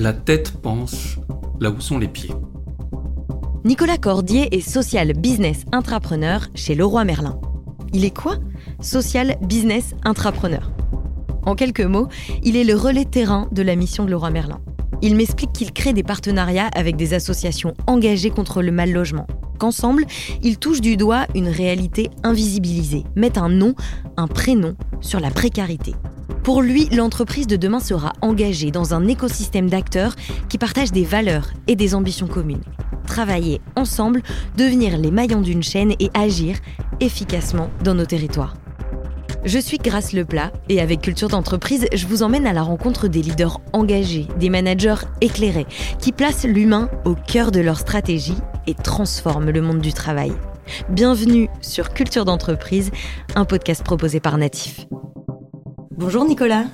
La tête pense là où sont les pieds. Nicolas Cordier est social business intrapreneur chez Leroy Merlin. Il est quoi Social business intrapreneur? En quelques mots, il est le relais terrain de la mission de Leroy Merlin. Il m'explique qu'il crée des partenariats avec des associations engagées contre le mal logement. Qu'ensemble, ils touchent du doigt une réalité invisibilisée, mettent un nom, un prénom sur la précarité. Pour lui, l'entreprise de demain sera engagée dans un écosystème d'acteurs qui partagent des valeurs et des ambitions communes. Travailler ensemble, devenir les maillons d'une chaîne et agir efficacement dans nos territoires. Je suis Grace Leplat et avec Culture d'entreprise, je vous emmène à la rencontre des leaders engagés, des managers éclairés, qui placent l'humain au cœur de leur stratégie et transforment le monde du travail. Bienvenue sur Culture d'entreprise, un podcast proposé par Natif. Bonjour Nicolas.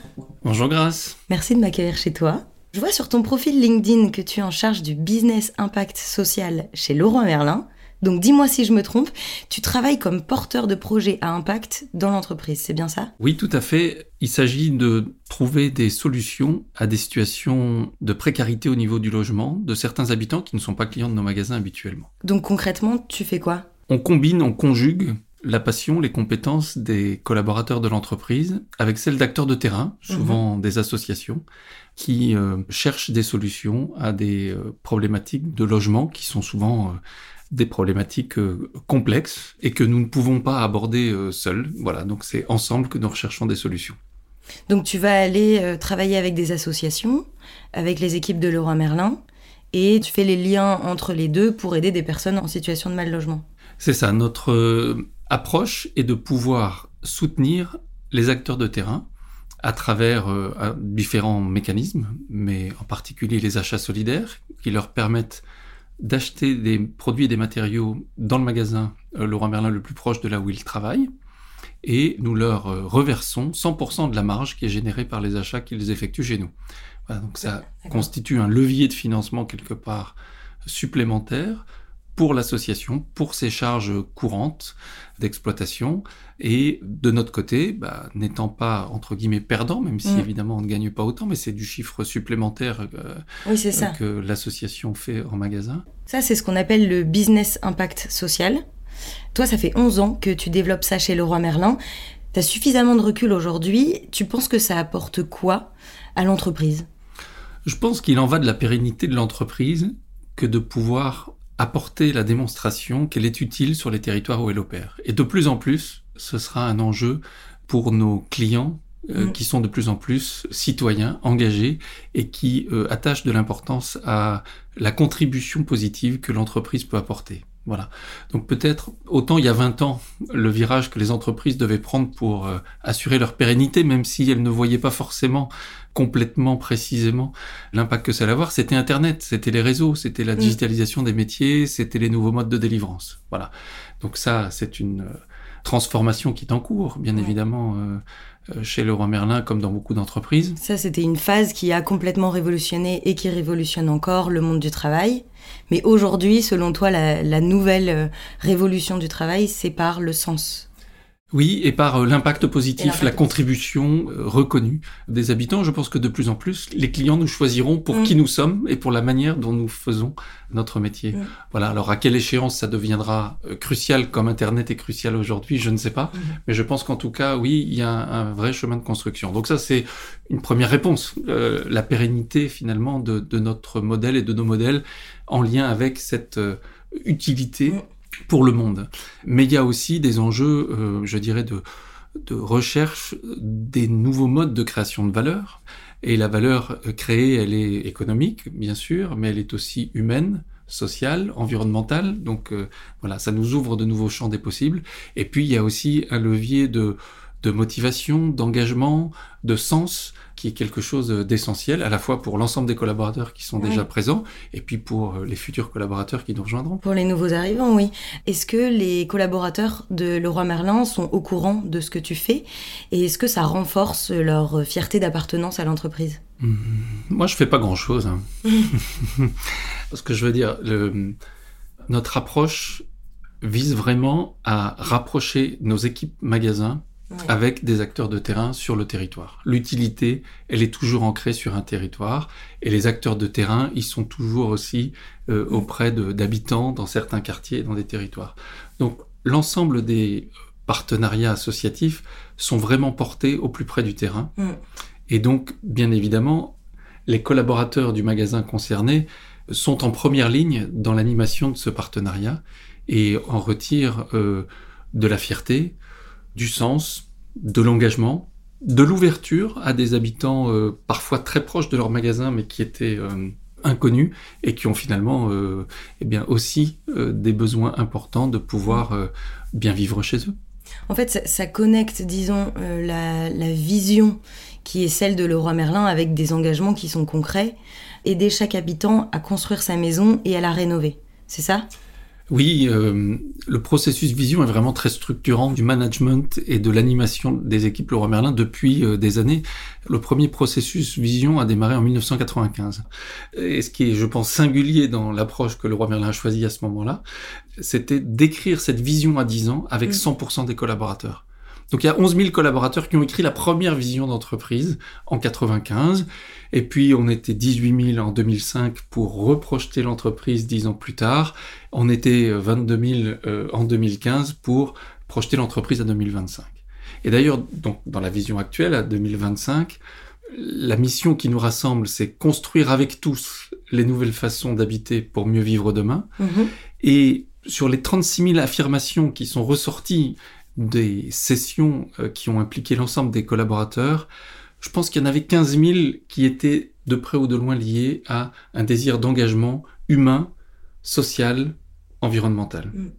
Bonjour Grace. Merci de m'accueillir chez toi. Je vois sur ton profil LinkedIn que tu es en charge du business impact social chez Laurent Merlin. Donc dis-moi si je me trompe, tu travailles comme porteur de projet à impact dans l'entreprise, c'est bien ça? Oui, tout à fait. Il s'agit de trouver des solutions à des situations de précarité au niveau du logement de certains habitants qui ne sont pas clients de nos magasins habituellement. Donc concrètement, tu fais quoi? On combine, on conjugue la passion, les compétences des collaborateurs de l'entreprise avec celles d'acteurs de terrain, souvent des associations, qui euh, cherchent des solutions à des euh, problématiques de logement qui sont souvent euh, des problématiques complexes et que nous ne pouvons pas aborder seuls. Voilà, donc c'est ensemble que nous recherchons des solutions. Donc tu vas aller travailler avec des associations, avec les équipes de Leroy Merlin, et tu fais les liens entre les deux pour aider des personnes en situation de mal logement. C'est ça, notre approche est de pouvoir soutenir les acteurs de terrain à travers différents mécanismes, mais en particulier les achats solidaires qui leur permettent d'acheter des produits et des matériaux dans le magasin euh, Laurent Merlin le plus proche de là où ils travaillent, et nous leur euh, reversons 100% de la marge qui est générée par les achats qu'ils effectuent chez nous. Voilà, donc ça constitue un levier de financement quelque part supplémentaire pour l'association, pour ses charges courantes d'exploitation. Et de notre côté, bah, n'étant pas, entre guillemets, perdant, même si mm. évidemment on ne gagne pas autant, mais c'est du chiffre supplémentaire euh, oui, ça. que l'association fait en magasin. Ça, c'est ce qu'on appelle le business impact social. Toi, ça fait 11 ans que tu développes ça chez Leroy Merlin. Tu as suffisamment de recul aujourd'hui. Tu penses que ça apporte quoi à l'entreprise? Je pense qu'il en va de la pérennité de l'entreprise que de pouvoir apporter la démonstration qu'elle est utile sur les territoires où elle opère. Et de plus en plus, ce sera un enjeu pour nos clients euh, mm. qui sont de plus en plus citoyens, engagés et qui euh, attachent de l'importance à la contribution positive que l'entreprise peut apporter. Voilà. Donc peut-être autant il y a 20 ans, le virage que les entreprises devaient prendre pour euh, assurer leur pérennité, même si elles ne voyaient pas forcément complètement précisément l'impact que ça allait avoir, c'était Internet, c'était les réseaux, c'était la mm. digitalisation des métiers, c'était les nouveaux modes de délivrance. Voilà. Donc ça, c'est une euh, transformation qui est en cours, bien évidemment, euh, euh, chez Leroy Merlin comme dans beaucoup d'entreprises. Ça, c'était une phase qui a complètement révolutionné et qui révolutionne encore le monde du travail. Mais aujourd'hui, selon toi, la, la nouvelle euh, révolution du travail, c'est par le sens oui, et par euh, l'impact positif, la contribution euh, reconnue des habitants. Je pense que de plus en plus, les clients nous choisiront pour mm. qui nous sommes et pour la manière dont nous faisons notre métier. Mm. Voilà. Alors à quelle échéance ça deviendra euh, crucial comme Internet est crucial aujourd'hui, je ne sais pas. Mm. Mais je pense qu'en tout cas, oui, il y a un, vrai chemin de construction. Donc ça, c'est une première réponse. la pérennité finalement de, de, notre modèle et de nos modèles en lien avec cette utilité pour le monde. Mais il y a aussi des enjeux, euh, je dirais, de, de recherche des nouveaux modes de création de valeur. Et la valeur créée, elle est économique, bien sûr, mais elle est aussi humaine, sociale, environnementale. Donc euh, voilà, ça nous ouvre de nouveaux champs des possibles. Et puis il y a aussi un levier de, de motivation, d'engagement, de sens qui est quelque chose d'essentiel à la fois pour l'ensemble des collaborateurs qui sont déjà présents et puis pour euh, les futurs collaborateurs qui nous rejoindront. Pour les nouveaux arrivants, oui. Est-ce que les collaborateurs de Leroy Merlin sont au courant de ce que tu fais? Et est-ce que ça renforce leur fierté d'appartenance à l'entreprise? Mmh. Moi, je fais pas grand-chose. Hein. Parce que je veux dire, le, notre approche vise vraiment à rapprocher nos équipes magasins avec des acteurs de terrain sur le territoire. L'utilité, elle est toujours ancrée sur un territoire et les acteurs de terrain, ils sont toujours aussi euh, auprès d'habitants dans certains quartiers et dans des territoires. Donc l'ensemble des partenariats associatifs sont vraiment portés au plus près du terrain. Et donc, bien évidemment, les collaborateurs du magasin concerné sont en première ligne dans l'animation de ce partenariat et en retirent euh, de la fierté, du sens, de l'engagement, de l'ouverture à des habitants euh, parfois très proches de leur magasin mais qui étaient euh, inconnus et qui ont finalement euh, eh bien aussi des besoins importants de pouvoir bien vivre chez eux. En fait, ça, connecte, disons, la, la, vision qui est celle de Leroy Merlin avec des engagements qui sont concrets, aider chaque habitant à construire sa maison et à la rénover. C'est ça? Oui, euh, le processus vision est vraiment très structurant du management et de l'animation des équipes Leroy Merlin depuis euh, des années. Le premier processus vision a démarré en 1995. Et ce qui est, je pense, singulier dans l'approche que Leroy Merlin a choisie à ce moment-là, c'était d'écrire cette vision à 10 ans avec 100% mm. des collaborateurs. Donc il y a 11 000 collaborateurs qui ont écrit la première vision d'entreprise en 95, et puis on était 18 000 en 2005 pour reprojeter l'entreprise dix ans plus tard. On était 22 000 euh, en 2015 pour projeter l'entreprise à 2025. Et d'ailleurs, donc dans la vision actuelle à 2025, la mission qui nous rassemble, c'est construire avec tous les nouvelles façons d'habiter pour mieux vivre demain. Mm-hmm. Et sur les 36 000 affirmations qui sont ressorties des sessions euh, qui ont impliqué l'ensemble des collaborateurs, je pense qu'il y en avait 15 000 qui étaient de près ou de loin liés à un désir d'engagement humain, social, environnemental. Mm.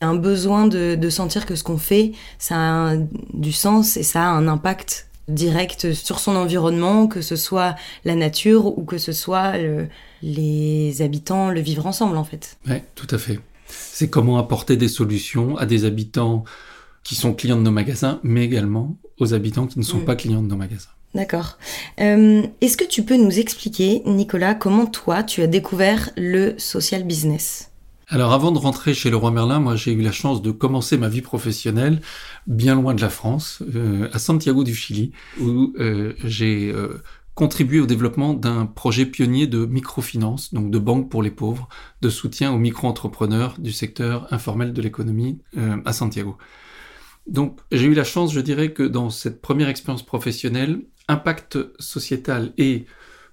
Un besoin de, sentir que ce qu'on fait, ça a du sens et ça a un impact direct sur son environnement, que ce soit la nature ou que ce soit les habitants, le vivre ensemble en fait. Oui, tout à fait. C'est comment apporter des solutions à des habitants qui sont clients de nos magasins, mais également aux habitants qui ne sont pas clients de nos magasins. D'accord. Euh, est-ce que tu peux nous expliquer, Nicolas, comment toi, tu as découvert le social business? Alors avant de rentrer chez le roi Merlin, moi j'ai eu la chance de commencer ma vie professionnelle bien loin de la France, euh, à Santiago du Chili, où euh, j'ai contribué au développement d'un projet pionnier de microfinance, donc de banque pour les pauvres, de soutien aux micro-entrepreneurs du secteur informel de l'économie à Santiago. Donc j'ai eu la chance, je dirais, que dans cette première expérience professionnelle, impact sociétal et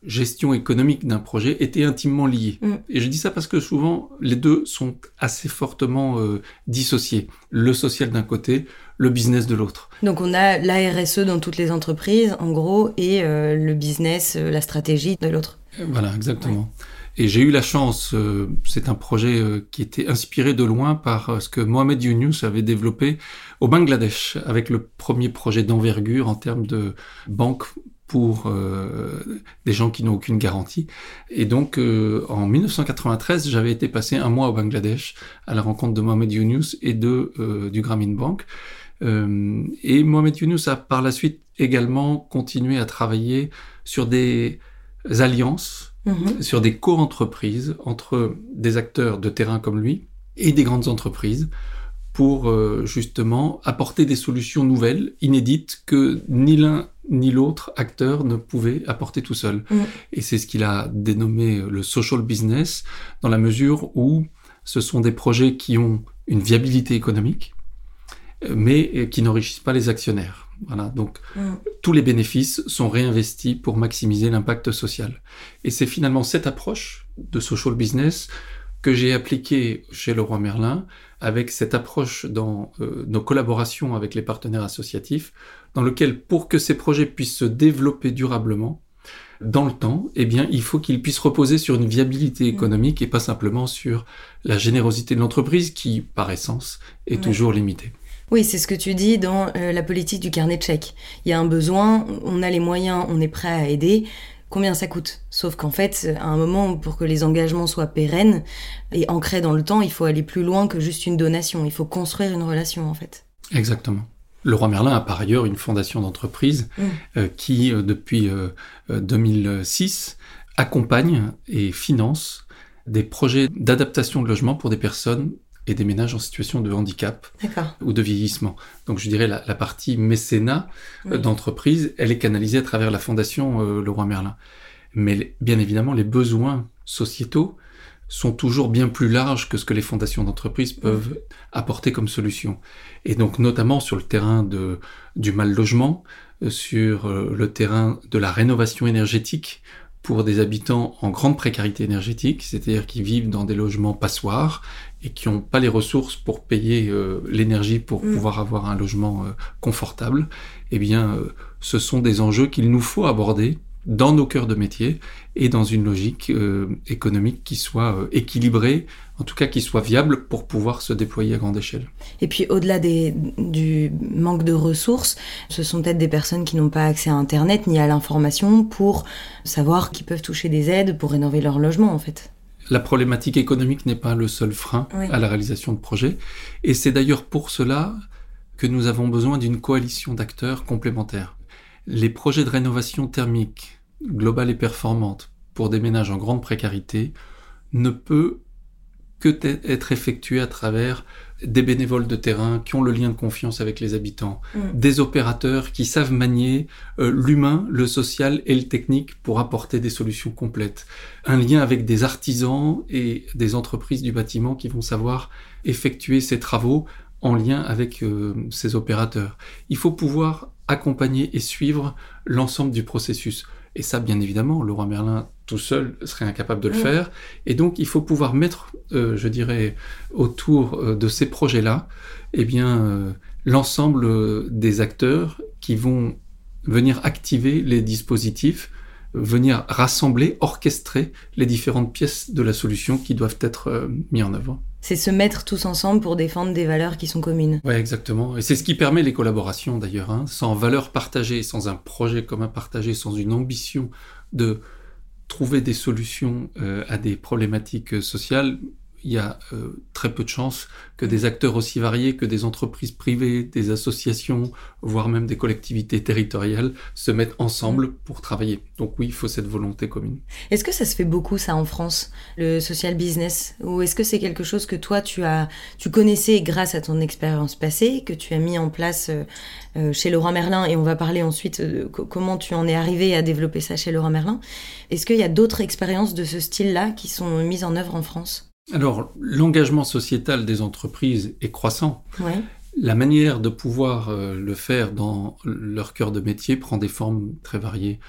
gestion économique d'un projet étaient intimement liés. Mm. Et je dis ça parce que souvent, les deux sont assez fortement euh, dissociés. Le social d'un côté, le business de l'autre. Donc on a la RSE dans toutes les entreprises, en gros, et euh, le business, euh, la stratégie de l'autre. Voilà, exactement. Et j'ai eu la chance, c'est un projet qui était inspiré de loin par ce que Mohamed Younous avait développé au Bangladesh, avec le premier projet d'envergure en termes de banque pour euh, des gens qui n'ont aucune garantie. Et donc, euh, en 1993, j'avais été passé un mois au Bangladesh à la rencontre de Mohamed Younous et de euh, du Grameen Bank. et Mohamed Younous a par la suite également continué à travailler sur des alliances, mm-hmm. sur des co-entreprises entre des acteurs de terrain comme lui et des grandes entreprises pour euh, justement apporter des solutions nouvelles, inédites, que ni l'un ni l'autre acteur ne pouvait apporter tout seul. Mm. Et c'est ce qu'il a dénommé le social business, dans la mesure où ce sont des projets qui ont une viabilité économique, mais qui n'enrichissent pas les actionnaires. Voilà, donc mm. tous les bénéfices sont réinvestis pour maximiser l'impact social. Et c'est finalement cette approche de social business que j'ai appliquée chez Leroy Merlin avec cette approche dans euh, nos collaborations avec les partenaires associatifs, dans lequel pour que ces projets puissent se développer durablement, dans le temps, eh bien, il faut qu'ils puissent reposer sur une viabilité mmh. économique et pas simplement sur la générosité de l'entreprise qui, par essence, est toujours limitée. Oui, c'est ce que tu dis dans euh, la politique du carnet de chèques. Il y a un besoin, on a les moyens, on est prêt à aider combien ça coûte? Sauf qu'en fait, à un moment, pour que les engagements soient pérennes et ancrés dans le temps, il faut aller plus loin que juste une donation. Il faut construire une relation, en fait. Exactement. Le roi Merlin a par ailleurs une fondation d'entreprise mm. euh, qui, euh, depuis 2006, euh, accompagne et finance des projets d'adaptation de logement pour des personnes et des ménages en situation de handicap ou de vieillissement. Donc je dirais la, la partie mécénat euh, d'entreprise, elle est canalisée à travers la fondation euh, Leroy Merlin. Mais bien évidemment, les besoins sociétaux sont toujours bien plus larges que ce que les fondations d'entreprise peuvent apporter comme solution. Et donc notamment sur le terrain de, du mal logement, euh, sur le terrain de la rénovation énergétique, pour des habitants en grande précarité énergétique, c'est-à-dire qui vivent dans des logements passoires et qui n'ont pas les ressources pour payer euh, l'énergie pour mm. pouvoir avoir un logement euh, confortable, eh bien, euh, ce sont des enjeux qu'il nous faut aborder dans nos cœurs de métier et dans une logique économique qui soit équilibrée, en tout cas qui soit viable pour pouvoir se déployer à grande échelle. Et puis au-delà du manque de ressources, ce sont peut-être des personnes qui n'ont pas accès à Internet ni à l'information pour savoir qu'ils peuvent toucher des aides pour rénover leur logement en fait la problématique économique n'est pas le seul frein à la réalisation de projets. Et c'est d'ailleurs pour cela que nous avons besoin d'une coalition d'acteurs complémentaires. Les projets de rénovation thermique globale et performante pour des ménages en grande précarité ne peut que être effectué à travers des bénévoles de terrain qui ont le lien de confiance avec les habitants, mm. des opérateurs qui savent manier euh, l'humain, le social et le technique pour apporter des solutions complètes, un lien avec des artisans et des entreprises du bâtiment qui vont savoir effectuer ces travaux en lien avec euh, ces opérateurs. Il faut pouvoir accompagner et suivre l'ensemble du processus. Et ça, bien évidemment, le roi Merlin tout seul serait incapable de le faire. Et donc, il faut pouvoir mettre, euh, je dirais, autour euh, de ces projets-là, eh bien, euh, l'ensemble des acteurs qui vont venir activer les dispositifs, venir rassembler, orchestrer les différentes pièces de la solution qui doivent être mis en œuvre. C'est se mettre tous ensemble pour défendre des valeurs qui sont communes. Oui, exactement. Et c'est ce qui permet les collaborations d'ailleurs. Hein. Sans valeurs partagées, sans un projet commun partagé, sans une ambition de trouver des solutions euh, à des problématiques sociales, il y a euh, très peu de chances que des acteurs aussi variés que des entreprises privées, des associations, voire même des collectivités territoriales se mettent ensemble pour travailler. Donc oui, il faut cette volonté commune. Est-ce que ça se fait beaucoup ça en France, le social business? Ou est-ce que c'est quelque chose que toi tu as, tu connaissais grâce à ton expérience passée, que tu as mis en place euh, euh, chez Laurent Merlin? Et on va parler ensuite de comment tu en es arrivé à développer ça chez Laurent Merlin? Est-ce qu'il y a d'autres expériences de ce style-là qui sont mises en œuvre en France? Alors, l'engagement sociétal des entreprises est croissant. La manière de pouvoir euh, le faire dans leur cœur de métier prend des formes très variées.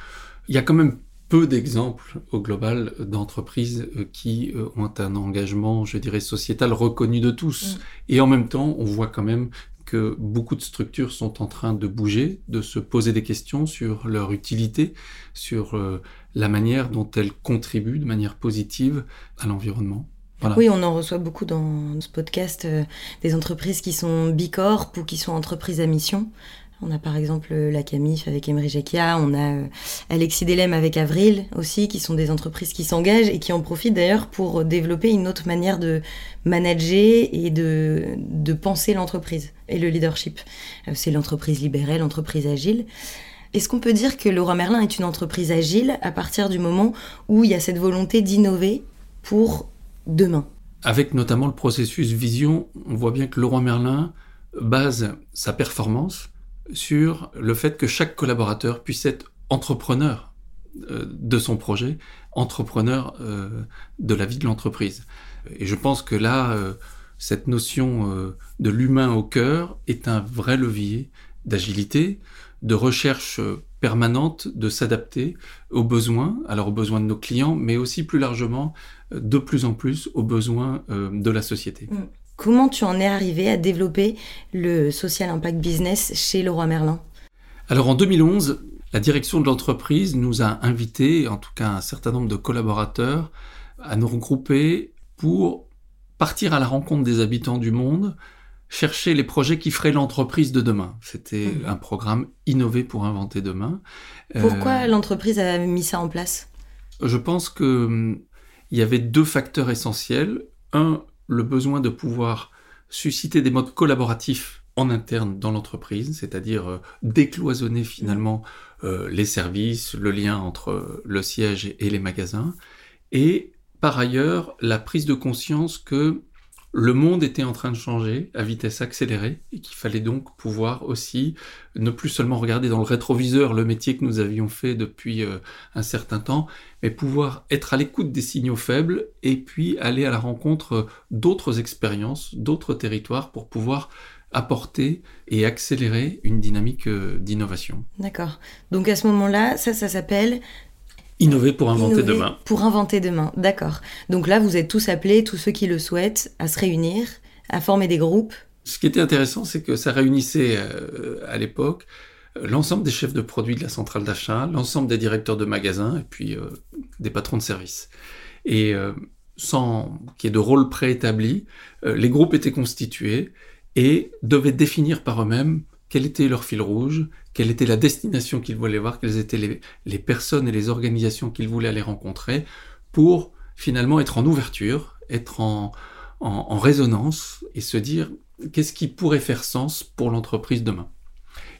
Il y a quand même peu d'exemples au global d'entreprises euh, qui euh, ont un engagement, je dirais, sociétal reconnu de tous. Mm. Et en même temps, on voit quand même que beaucoup de structures sont en train de bouger, de se poser des questions sur leur utilité, sur la manière dont elles contribuent de manière positive à l'environnement. Oui, on en reçoit beaucoup dans ce podcast euh, des entreprises qui sont bicorp ou qui sont entreprises à mission. On a par exemple euh, la Camif avec Emery Jacquia, on a euh, Alexis Delem avec Avril aussi, qui sont des entreprises qui s'engagent et qui en profitent d'ailleurs pour développer une autre manière de manager et de, de penser l'entreprise et le leadership. C'est l'entreprise libérée, l'entreprise agile. Est-ce qu'on peut dire que Laurent Merlin est une entreprise agile à partir du moment où il y a cette volonté d'innover pour demain. Avec notamment le processus vision, on voit bien que Laurent Merlin base sa performance sur le fait que chaque collaborateur puisse être entrepreneur euh, de son projet, entrepreneur euh, de la vie de l'entreprise. Et je pense que là, euh, cette notion de l'humain au cœur est un vrai levier d'agilité, de recherche permanente de s'adapter aux besoins, alors aux besoins de nos clients, mais aussi plus largement, de plus en plus aux besoins euh, de la société. Mm. Comment tu en es arrivé à développer le social impact business chez Leroy Merlin? Alors en 2011, la direction de l'entreprise nous a invités, en tout cas un certain nombre de collaborateurs, à nous regrouper pour partir à la rencontre des habitants du monde chercher les projets qui feraient l'entreprise de demain. C'était mhm. un programme innové pour inventer demain. Pourquoi euh, l'entreprise a mis ça en place? Je pense que hum, il y avait deux facteurs essentiels. Un, le besoin de pouvoir susciter des modes collaboratifs en interne dans l'entreprise, c'est-à-dire euh, décloisonner finalement euh, les services, le lien entre le siège et les magasins, et par ailleurs la prise de conscience que le monde était en train de changer à vitesse accélérée et qu'il fallait donc pouvoir aussi ne plus seulement regarder dans le rétroviseur le métier que nous avions fait depuis euh, un certain temps, mais pouvoir être à l'écoute des signaux faibles et puis aller à la rencontre d'autres expériences, d'autres territoires pour pouvoir apporter et accélérer une dynamique euh, d'innovation. D'accord. Donc à ce moment-là, ça, ça s'appelle Innover pour inventer demain. Pour inventer demain, d'accord. Donc là, vous êtes tous appelés, tous ceux qui le souhaitent, à se réunir, à former des groupes. Ce qui était intéressant, c'est que ça réunissait euh, à l'époque euh, l'ensemble des chefs de produits de la centrale d'achat, l'ensemble des directeurs de magasins et puis euh, des patrons de services. Et sans qu'il y ait de rôle préétabli, les groupes étaient constitués et devaient définir par eux-mêmes quel était leur fil rouge, quelle était la destination qu'ils voulaient voir, quelles étaient les, personnes et les organisations qu'ils voulaient aller rencontrer, pour finalement être en ouverture, être en, résonance et se dire qu'est-ce qui pourrait faire sens pour l'entreprise demain?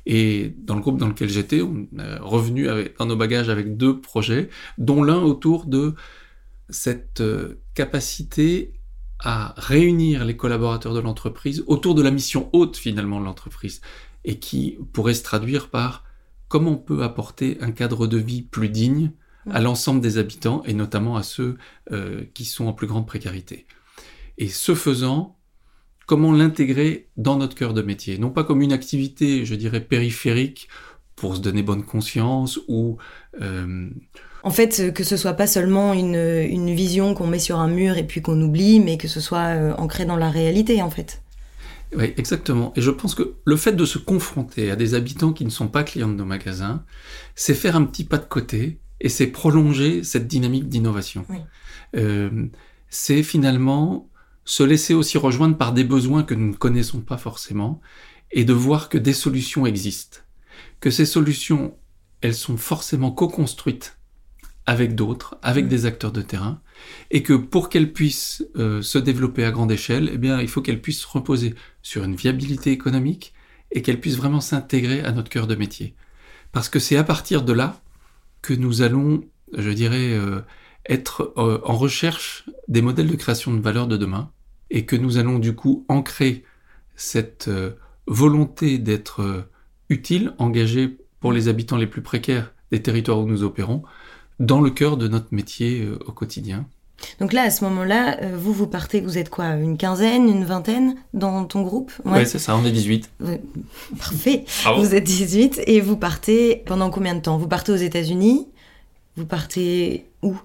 Et dans le groupe dans lequel j'étais, on est revenu dans nos bagages avec deux projets, dont l'un autour de cette euh, capacité à réunir les collaborateurs de l'entreprise autour de la mission haute finalement de l'entreprise et qui pourrait se traduire par comment on peut apporter un cadre de vie plus digne à l'ensemble des habitants et notamment à ceux euh, qui sont en plus grande précarité. Et ce faisant, comment l'intégrer dans notre cœur de métier, non pas comme une activité, je dirais, périphérique pour se donner bonne conscience ou euh, en fait, que ce soit pas seulement une, une vision qu'on met sur un mur et puis qu'on oublie, mais que ce soit euh, ancré dans la réalité, en fait. Oui, exactement. Et je pense que le fait de se confronter à des habitants qui ne sont pas clients de nos magasins, c'est faire un petit pas de côté et c'est prolonger cette dynamique d'innovation. Euh, c'est finalement se laisser aussi rejoindre par des besoins que nous ne connaissons pas forcément et de voir que des solutions existent. Que ces solutions, elles sont forcément co-construites avec d'autres, avec des acteurs de terrain, et que pour qu'elle puisse euh, se développer à grande échelle, eh il faut qu'elle puisse reposer sur une viabilité économique et qu'elle puisse vraiment s'intégrer à notre cœur de métier. Parce que c'est à partir de là que nous allons, je dirais, euh, être euh, en recherche des modèles de création de valeur de demain et que nous allons du coup ancrer cette volonté d'être utile, engagé pour les habitants les plus précaires des territoires où nous opérons, dans le cœur de notre métier euh, au quotidien. Donc là, à ce moment-là, euh, vous, vous partez, vous êtes quoi Une quinzaine, une vingtaine dans ton groupe? Ouais, c'est ça, on est 18. Parfait. Vous êtes 18 et vous partez pendant combien de temps? Vous partez aux États-Unis? Vous partez où?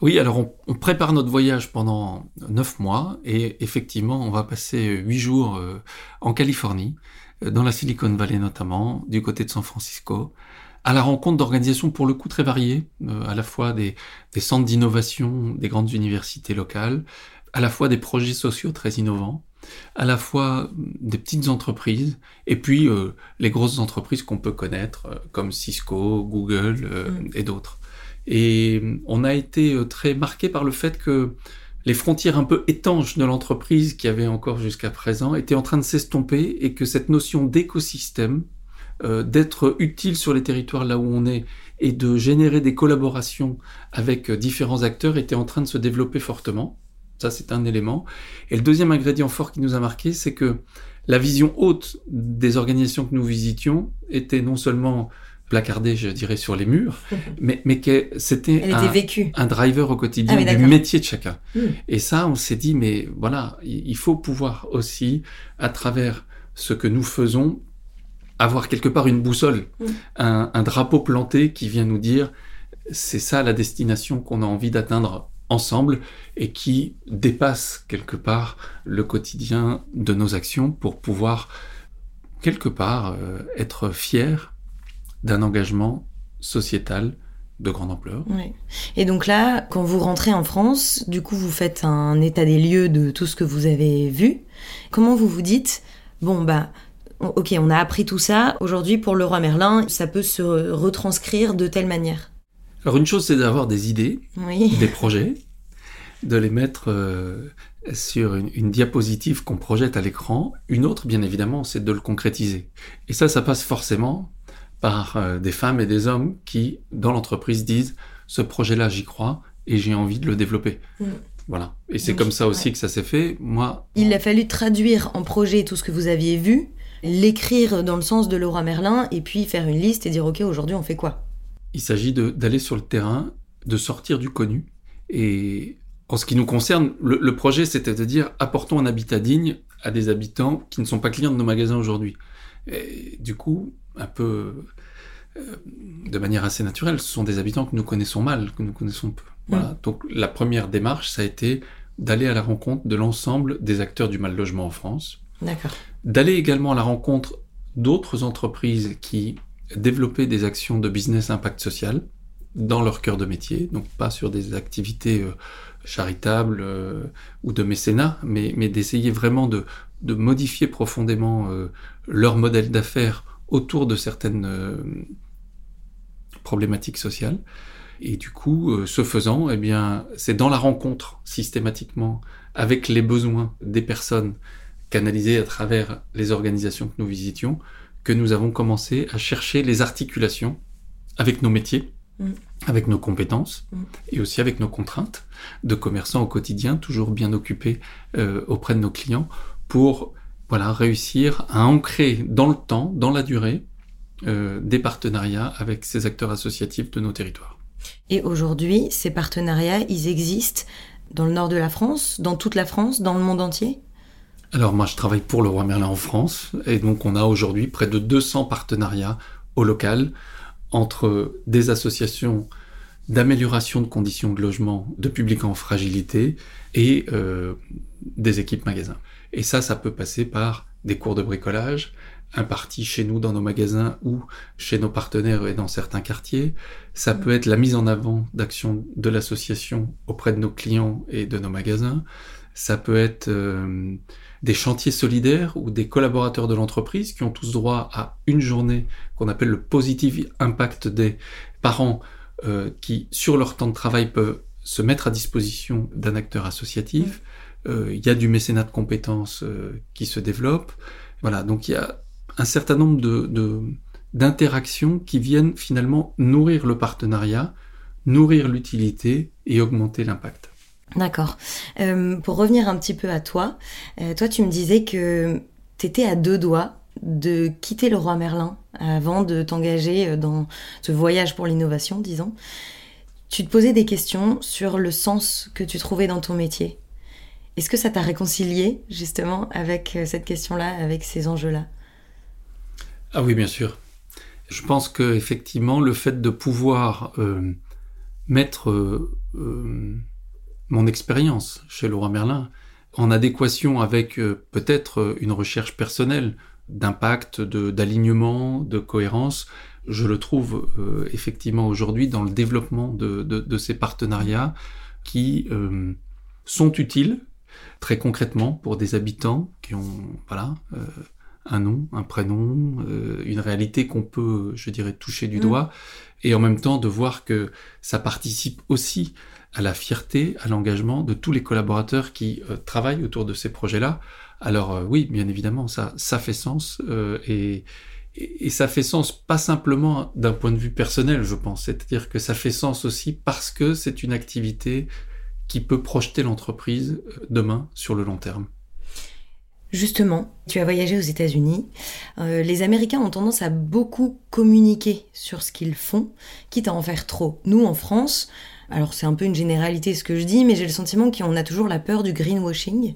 Oui, alors on, prépare notre voyage pendant 9 mois et effectivement, on va passer 8 jours euh, en Californie, dans la Silicon Valley notamment, du côté de San Francisco à la rencontre d'organisations pour le coup très variées, euh, à la fois des, centres d'innovation des grandes universités locales, à la fois des projets sociaux très innovants, à la fois des petites entreprises, et puis euh, les grosses entreprises qu'on peut connaître, euh, comme Cisco, Google mm. et d'autres. Et on a été très marqué par le fait que les frontières un peu étanches de l'entreprise qui avait encore jusqu'à présent étaient en train de s'estomper et que cette notion d'écosystème euh, d'être utile sur les territoires là où on est et de générer des collaborations avec euh, différents acteurs était en train de se développer fortement. Ça, c'est un élément. Et le deuxième ingrédient fort qui nous a marqué, c'est que la vision haute des organisations que nous visitions était non seulement placardée, je dirais, sur les murs, mais, mais que c'était un, un, driver au quotidien ah du métier de chacun. Hmm. Et ça, on s'est dit, mais voilà, il faut pouvoir aussi, à travers ce que nous faisons, avoir quelque part une boussole, mm. un, drapeau planté qui vient nous dire c'est ça la destination qu'on a envie d'atteindre ensemble et qui dépasse quelque part le quotidien de nos actions pour pouvoir quelque part euh, être fier d'un engagement sociétal de grande ampleur. Et donc là, quand vous rentrez en France, du coup, vous faites un état des lieux de tout ce que vous avez vu. Comment vous vous dites, bon, bah, ok, on a appris tout ça. Aujourd'hui, pour le roi Merlin, ça peut se retranscrire de telle manière. Alors une chose, c'est d'avoir des idées, des projets, de les mettre euh, sur une, diapositive qu'on projette à l'écran. Une autre, bien évidemment, c'est de le concrétiser. Et ça, ça passe forcément par euh, des femmes et des hommes qui, dans l'entreprise, disent ce projet-là, j'y crois et j'ai envie de le développer. Mm. Voilà. Et c'est comme ça aussi que ça s'est fait. Moi. Il a fallu traduire en projet tout ce que vous aviez vu, l'écrire dans le sens de Laura Merlin, et puis faire une liste et dire ok aujourd'hui on fait quoi? Il s'agit d'aller sur le terrain, de sortir du connu. Et en ce qui nous concerne, le, projet c'était de dire apportons un habitat digne à des habitants qui ne sont pas clients de nos magasins aujourd'hui. Et du coup, un peu euh, de manière assez naturelle, ce sont des habitants que nous connaissons mal, que nous connaissons peu. Voilà. Donc la première démarche, ça a été d'aller à la rencontre de l'ensemble des acteurs du mal logement en France. D'accord. D'aller également à la rencontre d'autres entreprises qui développaient des actions de business impact social dans leur cœur de métier, donc pas sur des activités euh, charitables euh, ou de mécénat, mais, d'essayer vraiment de, modifier profondément euh, leur modèle d'affaires autour de certaines problématiques sociales. Et du coup, ce faisant, eh bien, c'est dans la rencontre systématiquement avec les besoins des personnes canalisées à travers les organisations que nous visitions que nous avons commencé à chercher les articulations avec nos métiers, mm. avec nos compétences mm. et aussi avec nos contraintes de commerçants au quotidien, toujours bien occupés euh, auprès de nos clients pour voilà réussir à ancrer dans le temps, dans la durée, euh, des partenariats avec ces acteurs associatifs de nos territoires. Et aujourd'hui, ces partenariats, ils existent dans le nord de la France, dans toute la France, dans le monde entier? Alors moi, je travaille pour le Roi Merlin en France, et donc on a aujourd'hui près de 200 partenariats au local entre des associations d'amélioration de conditions de logement de publics en fragilité et euh, des équipes magasins. Et ça, ça peut passer par des cours de bricolage, impartis chez nous dans nos magasins ou chez nos partenaires et dans certains quartiers. Ça peut être la mise en avant d'actions de l'association auprès de nos clients et de nos magasins. Ça peut être euh, des chantiers solidaires ou des collaborateurs de l'entreprise qui ont tous droit à une journée qu'on appelle le Positive Impact Day par an, euh, qui sur leur temps de travail peuvent se mettre à disposition d'un acteur associatif. Euh, il y a du mécénat de compétences qui se développe. Voilà, donc il y a un certain nombre de, d'interactions qui viennent finalement nourrir le partenariat, nourrir l'utilité et augmenter l'impact. D'accord. Euh, pour revenir un petit peu à toi, euh, toi tu me disais que tu étais à deux doigts de quitter le roi Merlin avant de t'engager euh, dans ce voyage pour l'innovation, disons. Tu te posais des questions sur le sens que tu trouvais dans ton métier. Est-ce que ça t'a réconcilié justement avec cette question-là, avec ces enjeux-là? Ah oui, bien sûr. Je pense que effectivement, le fait de pouvoir mettre mon expérience chez Laurent Merlin en adéquation avec peut-être une recherche personnelle d'impact, d'alignement, de, cohérence, je le trouve effectivement aujourd'hui dans le développement de, de ces partenariats qui sont utiles très concrètement pour des habitants qui ont voilà un nom, un prénom, euh, une réalité qu'on peut, je dirais, toucher du mm. doigt, et en même temps de voir que ça participe aussi à la fierté, à l'engagement de tous les collaborateurs qui euh, travaillent autour de ces projets-là. Alors euh, oui, bien évidemment, ça, ça fait sens, et, et, ça fait sens pas simplement d'un point de vue personnel, je pense, c'est-à-dire que ça fait sens aussi parce que c'est une activité qui peut projeter l'entreprise demain sur le long terme. Justement, tu as voyagé aux États-Unis. Euh, les Américains ont tendance à beaucoup communiquer sur ce qu'ils font, quitte à en faire trop. Nous, en France, alors c'est un peu une généralité ce que je dis, mais j'ai le sentiment qu'on a toujours la peur du greenwashing.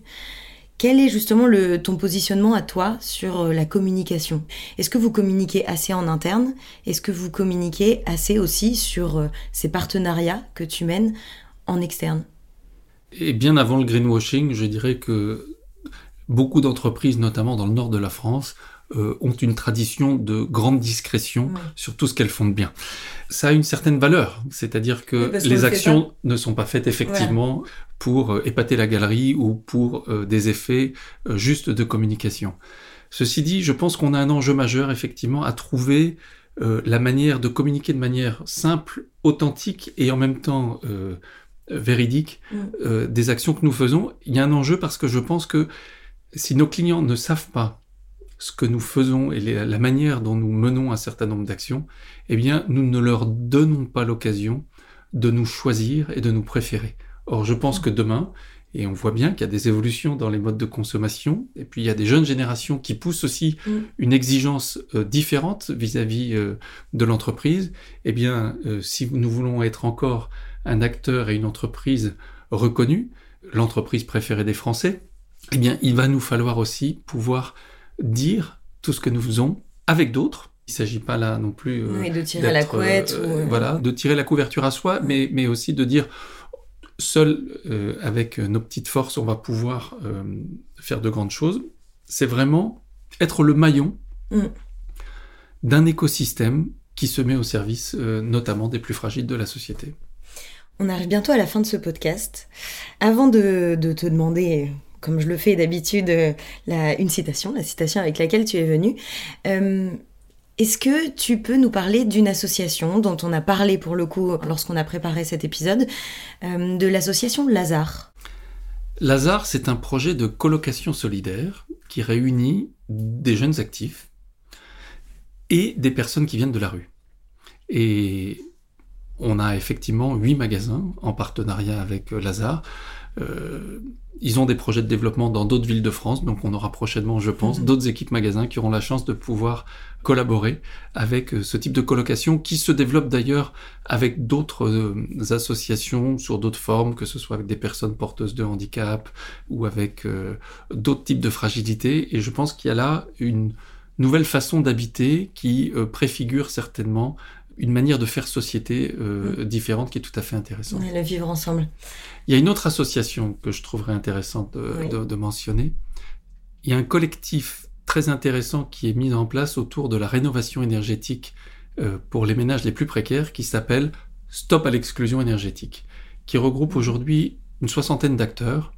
Quel est justement le, ton positionnement à toi sur euh, la communication? Est-ce que vous communiquez assez en interne? Est-ce que vous communiquez assez aussi sur euh, ces partenariats que tu mènes en externe? Et bien avant le greenwashing, je dirais que beaucoup d'entreprises, notamment dans le nord de la France, euh, ont une tradition de grande discrétion sur tout ce qu'elles font de bien. Ça a une certaine valeur, c'est-à-dire que les actions ne sont pas faites effectivement pour euh, épater la galerie ou pour euh, des effets juste de communication. Ceci dit, je pense qu'on a un enjeu majeur effectivement à trouver la manière de communiquer de manière simple, authentique et en même temps véridique mm. des actions que nous faisons. Il y a un enjeu parce que je pense que si nos clients ne savent pas ce que nous faisons et la manière dont nous menons un certain nombre d'actions, eh bien, nous ne leur donnons pas l'occasion de nous choisir et de nous préférer. Or, je pense que demain, et on voit bien qu'il y a des évolutions dans les modes de consommation. Et puis il y a des jeunes générations qui poussent aussi mm. une exigence euh, différente vis-à-vis euh, de l'entreprise. Eh bien, euh, si nous voulons être encore un acteur et une entreprise reconnue, l'entreprise préférée des Français, eh bien, il va nous falloir aussi pouvoir dire tout ce que nous faisons avec d'autres. Il ne s'agit pas là non plus de tirer la couette, voilà, de tirer la couverture à soi, mais, mais aussi de dire seul, euh, avec nos petites forces, on va pouvoir euh, faire de grandes choses. C'est vraiment être le maillon mm. d'un écosystème qui se met au service euh, notamment des plus fragiles de la société. On arrive bientôt à la fin de ce podcast. Avant de, te demander, comme je le fais d'habitude, une citation, la citation avec laquelle tu es venu, est-ce que tu peux nous parler d'une association dont on a parlé pour le coup lorsqu'on a préparé cet épisode, euh, de l'association Lazare? Lazare, c'est un projet de colocation solidaire qui réunit des jeunes actifs et des personnes qui viennent de la rue. Et on a effectivement huit magasins en partenariat avec Lazare. Euh, ils ont des projets de développement dans d'autres villes de France, donc on aura prochainement, je pense, mhm. d'autres équipes magasins qui auront la chance de pouvoir collaborer avec euh, ce type de colocation qui se développe d'ailleurs avec d'autres euh, associations sur d'autres formes, que ce soit avec des personnes porteuses de handicap ou avec euh, d'autres types de fragilité. Et je pense qu'il y a là une nouvelle façon d'habiter qui préfigure certainement une manière de faire société mm. différente qui est tout à fait intéressante. le vivre ensemble. Il y a une autre association que je trouverais intéressante de, mentionner. Il y a un collectif très intéressant qui est mis en place autour de la rénovation énergétique euh, pour les ménages les plus précaires qui s'appelle Stop à l'exclusion énergétique, qui regroupe mmh. aujourd'hui une soixantaine d'acteurs,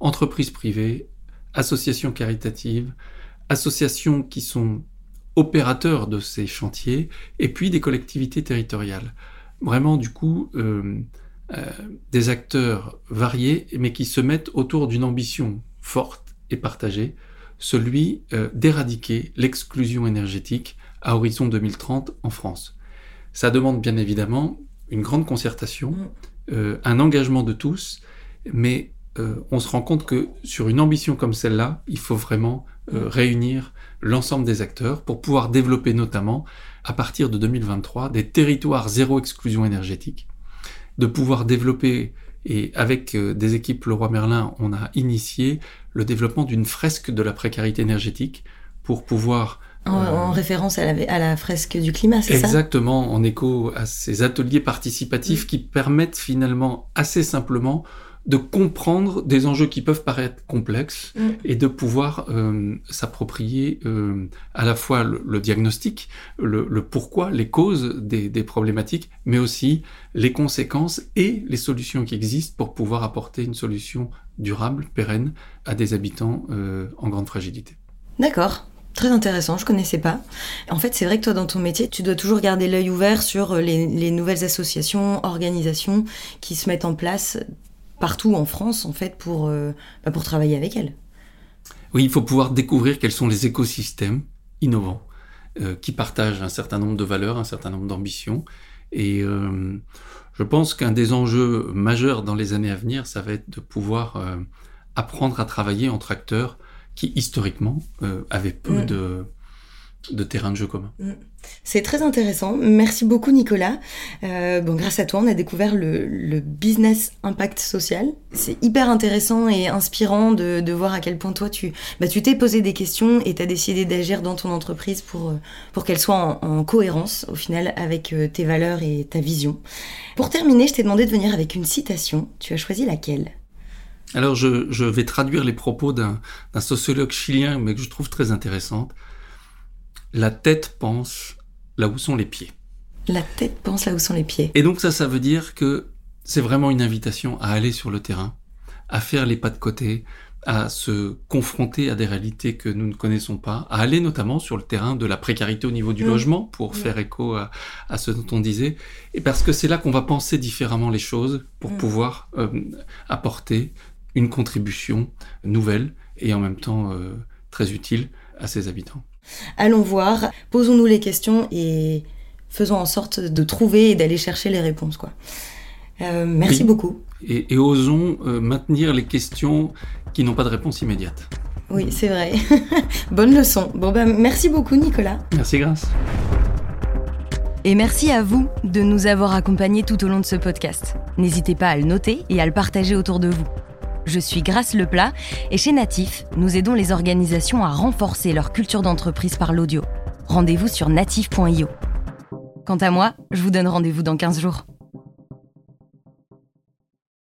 entreprises privées, associations caritatives, associations qui sont opérateurs de ces chantiers, et puis des collectivités territoriales. Vraiment, du coup, euh, euh, des acteurs variés, mais qui se mettent autour d'une ambition forte et partagée, celui euh, d'éradiquer l'exclusion énergétique à horizon 2030 en France. Ça demande bien évidemment une grande concertation, mm. euh, un engagement de tous, mais on se rend compte que sur une ambition comme celle-là, il faut vraiment mm. réunir l'ensemble des acteurs pour pouvoir développer notamment, à partir de 2023, des territoires zéro exclusion énergétique de pouvoir développer, et avec euh, des équipes Leroy Merlin, on a initié le développement d'une fresque de la précarité énergétique pour pouvoir en, euh, référence à la, à la, fresque du climat, c'est ça? Exactement, en écho à ces ateliers participatifs mm. qui permettent finalement assez simplement de comprendre des enjeux qui peuvent paraître complexes mm. et de pouvoir euh, s'approprier euh, à la fois le, diagnostic, le, pourquoi, les causes des, problématiques, mais aussi les conséquences et les solutions qui existent pour pouvoir apporter une solution durable, pérenne à des habitants euh, en grande fragilité. D'accord. Très intéressant, je connaissais pas. En fait, c'est vrai que toi, dans ton métier, tu dois toujours garder l'œil ouvert sur les, les, nouvelles associations, organisations qui se mettent en place partout en France, en fait, pour, euh, bah, pour travailler avec elle. Oui, il faut pouvoir découvrir quels sont les écosystèmes innovants euh, qui partagent un certain nombre de valeurs, un certain nombre d'ambitions. Et euh, je pense qu'un des enjeux majeurs dans les années à venir, ça va être de pouvoir apprendre à travailler entre acteurs qui, historiquement, avaient peu mm. de de terrain de jeu commun. Mm. C'est très intéressant. Merci beaucoup Nicolas. Euh, bon, grâce à toi, on a découvert le, business impact social. C'est hyper intéressant et inspirant de, voir à quel point toi, tu bah, tu t'es posé des questions et tu as décidé d'agir dans ton entreprise pour, euh, pour qu'elle soit en, cohérence au final avec euh, tes valeurs et ta vision. Pour terminer, je t'ai demandé de venir avec une citation. Tu as choisi laquelle? Alors je, je vais traduire les propos d'un sociologue chilien, mais que je trouve très intéressante la tête pense là où sont les pieds. La tête pense là où sont les pieds. Et donc ça, ça veut dire que c'est vraiment une invitation à aller sur le terrain, à faire les pas de côté, à se confronter à des réalités que nous ne connaissons pas, à aller notamment sur le terrain de la précarité au niveau du mmh. logement, pour mmh. faire écho à, ce dont on disait, et parce que c'est là qu'on va penser différemment les choses pour mmh. pouvoir euh, apporter une contribution nouvelle et en même temps euh, très utile à ses habitants. Allons voir, posons-nous les questions et faisons en sorte de trouver et d'aller chercher les réponses. Quoi. merci beaucoup. Et, osons maintenir les questions qui n'ont pas de réponse immédiate. Oui, c'est vrai. Bonne leçon. Bon ben, merci beaucoup Nicolas. Merci Grâce. Et merci à vous de nous avoir accompagnés tout au long de ce podcast. N'hésitez pas à le noter et à le partager autour de vous. Je suis Grace Leplat et chez Natif, nous aidons les organisations à renforcer leur culture d'entreprise par l'audio. Rendez-vous sur natif.io. Quant à moi, je vous donne rendez-vous dans 15 jours.